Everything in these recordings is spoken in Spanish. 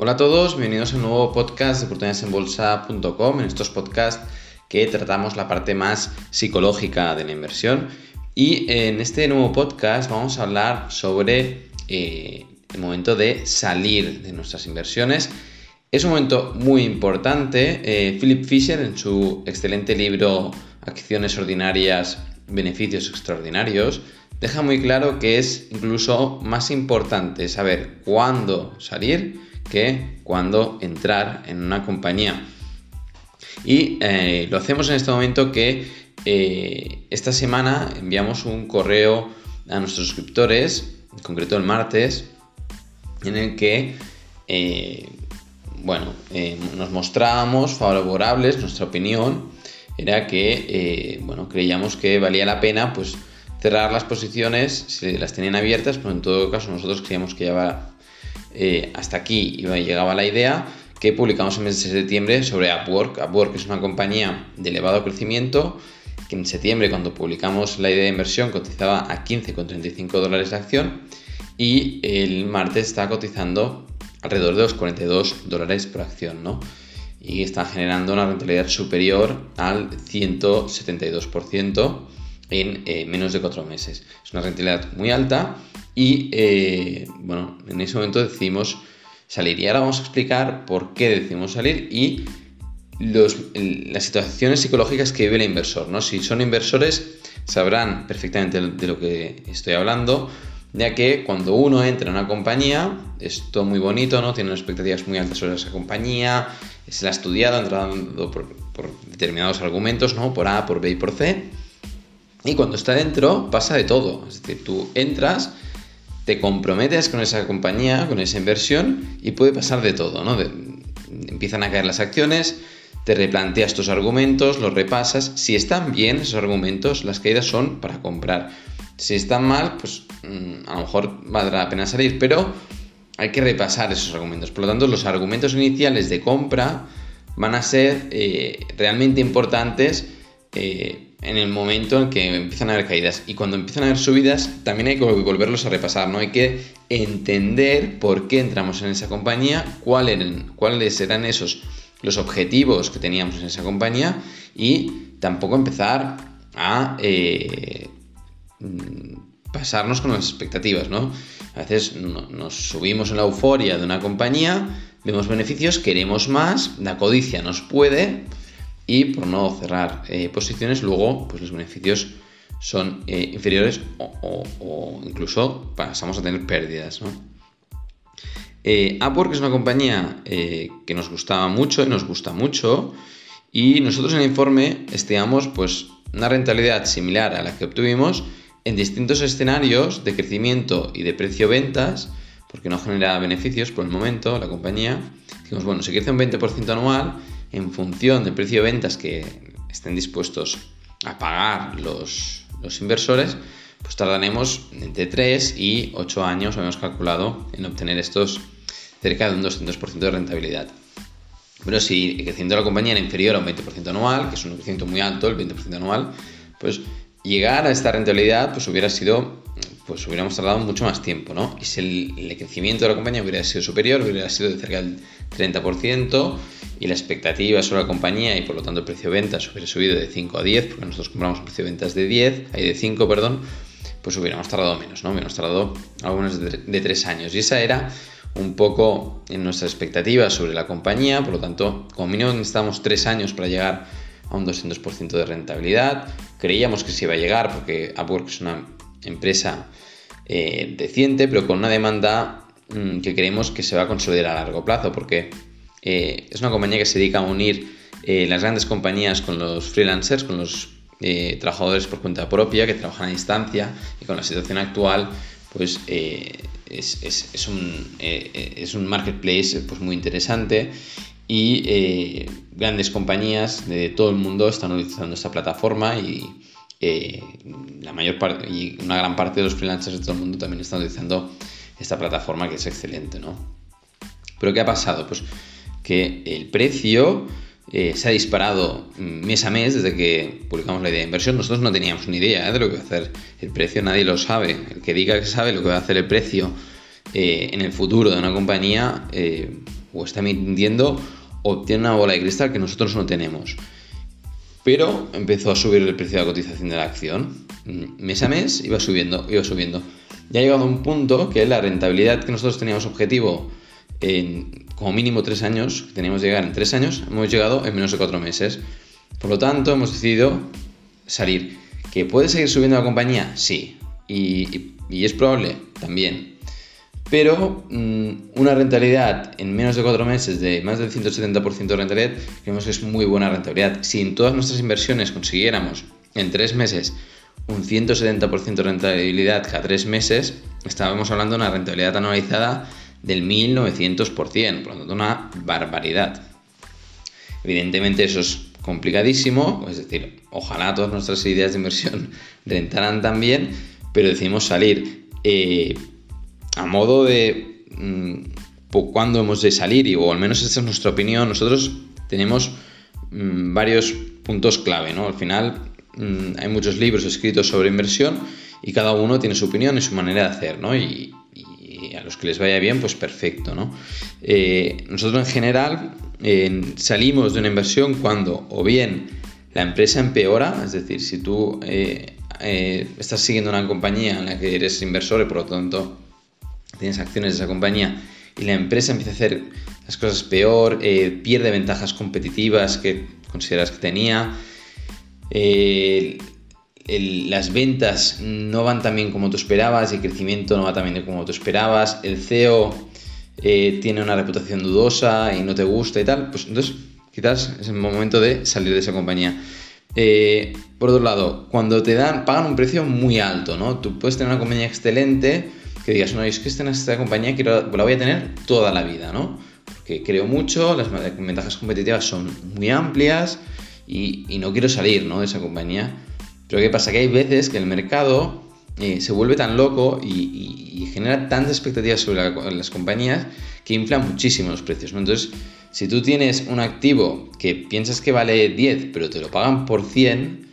Hola a todos, bienvenidos a un nuevo podcast de oportunidadesenbolsa.com. En estos podcasts que tratamos la parte más psicológica de la inversión. Y en este nuevo podcast vamos a hablar sobre eh, el momento de salir de nuestras inversiones. Es un momento muy importante. Eh, Philip Fisher, en su excelente libro Acciones Ordinarias, Beneficios Extraordinarios, deja muy claro que es incluso más importante saber cuándo salir que cuándo entrar en una compañía. Y eh, lo hacemos en este momento que eh, esta semana enviamos un correo a nuestros suscriptores, en concreto el martes, en el que eh, bueno, nos mostrábamos favorables, nuestra opinión era que bueno, creíamos que valía la pena pues cerrar las posiciones si las tenían abiertas, pero en todo caso nosotros creíamos que ya va eh, hasta aquí llegaba la idea que publicamos en mes de septiembre sobre Upwork. Upwork es una compañía de elevado crecimiento que en septiembre cuando publicamos la idea de inversión cotizaba a 15,35 dólares de acción y el martes está cotizando alrededor de los 42 dólares por acción, ¿no? Y está generando una rentabilidad superior al 172% en eh, menos de 4 meses. Es una rentabilidad muy alta y eh, bueno, en ese momento decidimos salir. Y ahora vamos a explicar por qué decidimos salir y las situaciones psicológicas que vive el inversor. ¿no? Si son inversores, sabrán perfectamente de lo que estoy hablando, ya que cuando uno entra en una compañía, es todo muy bonito, ¿no? tiene expectativas muy altas sobre esa compañía, se la ha estudiado, ha entrado por, por determinados argumentos, ¿no? por A, por B y por C. Y cuando está dentro pasa de todo. Es decir, tú entras te comprometes con esa compañía, con esa inversión y puede pasar de todo, ¿no? empiezan a caer las acciones, te replanteas tus argumentos, los repasas. Si están bien esos argumentos, las caídas son para comprar. Si están mal, pues mm, a lo mejor valdrá la pena salir, pero hay que repasar esos argumentos. Por lo tanto, los argumentos iniciales de compra van a ser eh, realmente importantes. Eh, en el momento en que empiezan a haber caídas. Y cuando empiezan a haber subidas, también hay que volverlos a repasar, ¿no? Hay que entender por qué entramos en esa compañía, cuáles eran esos los objetivos que teníamos en esa compañía y tampoco empezar a eh, pasarnos con las expectativas, ¿no? A veces nos subimos en la euforia de una compañía, vemos beneficios, queremos más, la codicia nos puede y por no cerrar eh, posiciones luego pues los beneficios son eh, inferiores o, incluso pasamos a tener pérdidas. ¿no? Eh, Upwork es una compañía que nos gustaba mucho y nos gusta mucho y nosotros en el informe estimamos pues una rentabilidad similar a la que obtuvimos en distintos escenarios de crecimiento y de precio-ventas porque no genera beneficios por el momento la compañía. Dijimos, bueno, si crece un 20% anual, en función del precio de ventas que estén dispuestos a pagar los, inversores, pues tardaremos entre 3 y 8 años, hemos calculado, en obtener estos cerca de un 200% de rentabilidad. Pero si creciendo la compañía era inferior a un 20% anual, que es un crecimiento muy alto, el 20% anual, pues llegar a esta rentabilidad pues hubiera sido pues hubiéramos tardado mucho más tiempo, ¿no? Y si el, crecimiento de la compañía hubiera sido superior, hubiera sido de cerca del 30%, y la expectativa sobre la compañía y por lo tanto el precio de ventas hubiera subido de 5 a 10, porque nosotros compramos un precio de ventas de 10, hay de 5, perdón, pues hubiéramos tardado menos, ¿no? Hubiéramos tardado algunos de, de 3 años. Y esa era un poco en nuestra expectativa sobre la compañía, por lo tanto, como mínimo necesitamos 3 años para llegar a un 200% de rentabilidad. Creíamos que se iba a llegar porque Upwork es una empresa eh, deciente, pero con una demanda mm, que creemos que se va a consolidar a largo plazo, porque eh, es una compañía que se dedica a unir eh, las grandes compañías con los freelancers, con los trabajadores por cuenta propia que trabajan a distancia y con la situación actual, pues es, un, es, un, marketplace pues, muy interesante y grandes compañías de todo el mundo están utilizando esta plataforma y eh, la mayor parte y una gran parte de los freelancers de todo el mundo también están utilizando esta plataforma que es excelente, ¿no? Pero ¿qué ha pasado? Pues que el precio eh, se ha disparado mes a mes desde que publicamos la idea de inversión. Nosotros no teníamos ni idea ¿eh? de lo que va a hacer el precio, nadie lo sabe. El que diga que sabe lo que va a hacer el precio en el futuro de una compañía, o está mintiendo o tiene una bola de cristal que nosotros no tenemos. Pero empezó a subir el precio de la cotización de la acción. Mes a mes iba subiendo, iba subiendo. Ya ha llegado a un punto que la rentabilidad que nosotros teníamos objetivo en como mínimo tres años, teníamos que llegar en tres años, hemos llegado en menos de cuatro meses. Por lo tanto, hemos decidido salir. ¿Que puede seguir subiendo la compañía? Sí. Y, es probable también. Pero mm, una rentabilidad en menos de cuatro meses de más del 170% de rentabilidad, creemos que es muy buena rentabilidad. Si en todas nuestras inversiones consiguiéramos en tres meses un 170% de rentabilidad cada tres meses, estábamos hablando de una rentabilidad anualizada del 1900%, por lo tanto una barbaridad. Evidentemente eso es complicadísimo, es decir, ojalá todas nuestras ideas de inversión rentaran también, pero decidimos salir eh, a modo de mm, cuándo hemos de salir, o al menos esta es nuestra opinión, nosotros tenemos mm, varios puntos clave, ¿no? Al final mm, hay muchos libros escritos sobre inversión y cada uno tiene su opinión y su manera de hacer, ¿no? Y, a los que les vaya bien, pues perfecto, ¿no? Eh, nosotros en general salimos de una inversión cuando o bien la empresa empeora, es decir, si tú eh, eh, estás siguiendo una compañía en la que eres inversor y por lo tanto tienes acciones de esa compañía y la empresa empieza a hacer las cosas peor, pierde ventajas competitivas que consideras que tenía, las ventas no van tan bien como tú esperabas, el crecimiento no va tan bien como tú esperabas, el CEO eh, tiene una reputación dudosa y no te gusta y tal, pues entonces quizás es el momento de salir de esa compañía. Eh, por otro lado, cuando te dan, pagan un precio muy alto, ¿no? Tú puedes tener una compañía excelente que digas, no, es que esta, esta compañía la voy a tener toda la vida, ¿no? Porque creo mucho, las ventajas competitivas son muy amplias y, y no quiero salir, ¿no? De esa compañía. Pero ¿qué pasa? Que hay veces que el mercado eh, se vuelve tan loco y, genera tantas expectativas sobre las compañías que infla muchísimo los precios. Entonces, si tú tienes un activo que piensas que vale 10, pero te lo pagan por 100,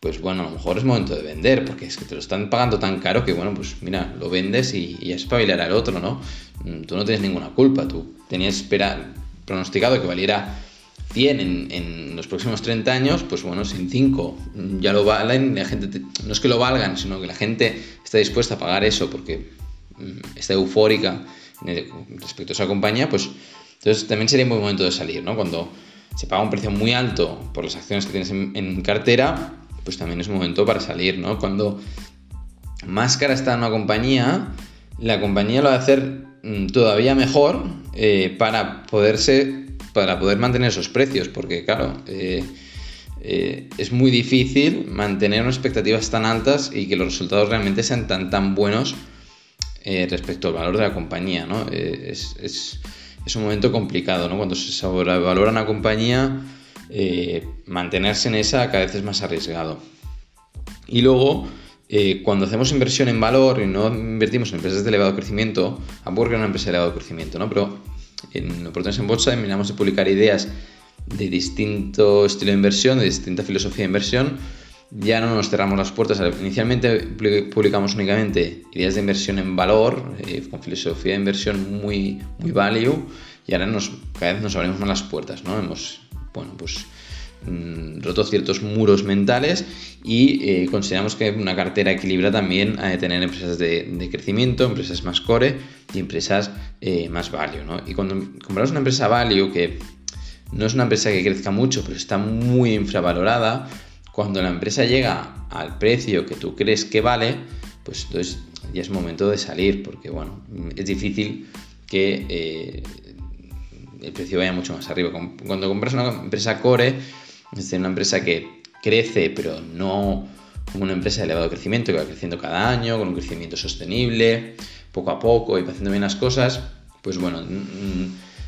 pues bueno, a lo mejor es momento de vender, porque es que te lo están pagando tan caro que, bueno, pues mira, lo vendes y, y espabilar al otro, ¿no? Mm, tú no tienes ninguna culpa, tú tenías espera, pronosticado que valiera 100 en, los próximos 30 años, pues bueno, sin 5 ya lo valen, la gente no es que lo valgan, sino que la gente está dispuesta a pagar eso porque mm, está eufórica respecto a esa compañía, pues entonces también sería un buen momento de salir, ¿no? Cuando se paga un precio muy alto por las acciones que tienes en, cartera, pues también es un momento para salir, ¿no? Cuando más cara está una compañía, la compañía lo va a hacer mm, todavía mejor eh, para poderse para poder mantener esos precios, porque claro, eh, eh, es muy difícil mantener unas expectativas tan altas y que los resultados realmente sean tan, tan buenos eh, respecto al valor de la compañía, ¿no? Es, es, es, un momento complicado, ¿no? Cuando se sobrevalora una compañía, mantenerse en esa cada vez es más arriesgado. Y luego, cuando hacemos inversión en valor y no invertimos en empresas de elevado crecimiento, Hamburger es una empresa de elevado crecimiento, ¿no? Pero en Oportunidades en Bolsa miramos de publicar ideas de distinto estilo de inversión, de distinta filosofía de inversión. Ya no nos cerramos las puertas. Inicialmente publicamos únicamente ideas de inversión en valor, eh, con filosofía de inversión muy, muy value, y ahora nos, cada vez nos abrimos más las puertas. ¿no? Hemos, bueno, pues Mm, roto ciertos muros mentales y eh, consideramos que una cartera equilibrada también ha de tener empresas de, crecimiento, empresas más core y empresas eh, más value. ¿no? Y cuando compramos una empresa value que no es una empresa que crezca mucho, pero está muy infravalorada, cuando la empresa llega al precio que tú crees que vale, pues entonces ya es momento de salir, porque bueno, es difícil que eh, el precio vaya mucho más arriba. Cuando compras una empresa core, es decir, una empresa que crece, pero no como una empresa de elevado crecimiento, que va creciendo cada año, con un crecimiento sostenible, poco a poco y haciendo bien las cosas, pues bueno,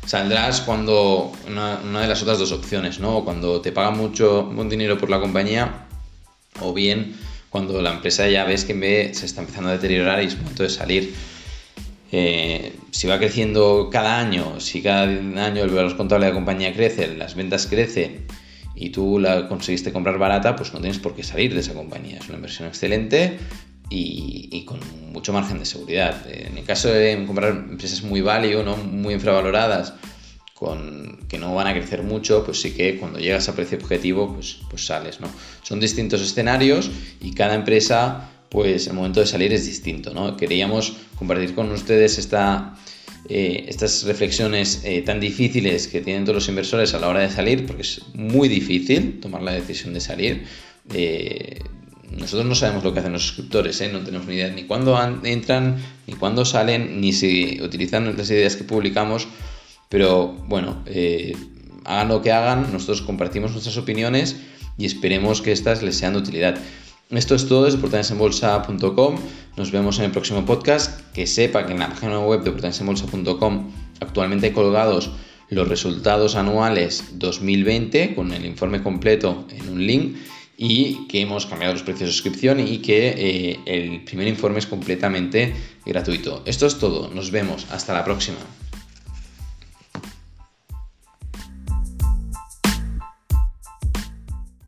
saldrás cuando una, de las otras dos opciones, ¿no? Cuando te pagan mucho buen dinero por la compañía, o bien cuando la empresa ya ves que se está empezando a deteriorar y es momento de salir. Eh, si va creciendo cada año, si cada año el valor contable de la compañía crece, las ventas crecen y tú la conseguiste comprar barata, pues no tienes por qué salir de esa compañía. Es una inversión excelente y, con mucho margen de seguridad. En el caso de comprar empresas muy value, ¿no? muy infravaloradas, con, que no van a crecer mucho, pues sí que cuando llegas a precio objetivo, pues, pues sales, ¿no? Son distintos escenarios y cada empresa, pues el momento de salir es distinto, ¿no? Queríamos compartir con ustedes esta, eh, estas reflexiones eh, tan difíciles que tienen todos los inversores a la hora de salir, porque es muy difícil tomar la decisión de salir. Eh, nosotros no sabemos lo que hacen los suscriptores, no tenemos ni idea ni cuándo entran, ni cuándo salen, ni si utilizan las ideas que publicamos pero bueno, hagan lo que hagan, nosotros compartimos nuestras opiniones y esperemos que estas les sean de utilidad. Esto es todo desde portalesenbolsa.com. Nos vemos en el próximo podcast. Que sepa que en la página web de portalesenbolsa.com actualmente hay colgados los resultados anuales 2020 con el informe completo en un link y que hemos cambiado los precios de suscripción y que eh, el primer informe es completamente gratuito. Esto es todo. Nos vemos. Hasta la próxima.